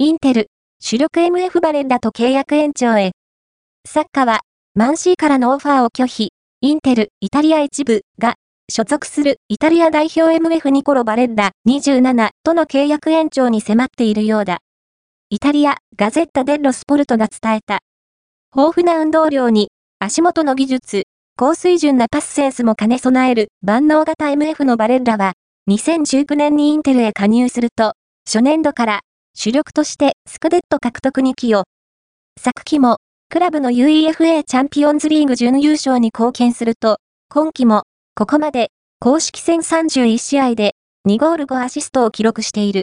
インテル、主力 MF バレンダと契約延長へ。サッカーは、マンシーからのオファーを拒否、インテル、イタリア一部が、所属するイタリア代表 MF ニコロ・バレンダ27との契約延長に迫っているようだ。イタリア、ガゼッタ・デッロ・スポルトが伝えた。豊富な運動量に、足元の技術、高水準なパスセンスも兼ね備える万能型 MF のバレンダは、2019年にインテルへ加入すると、初年度から主力としてスクデット獲得に寄与。昨季も、クラブの UEFA チャンピオンズリーグ準優勝に貢献すると、今季も、ここまで、公式戦31試合で、2ゴール5アシストを記録している。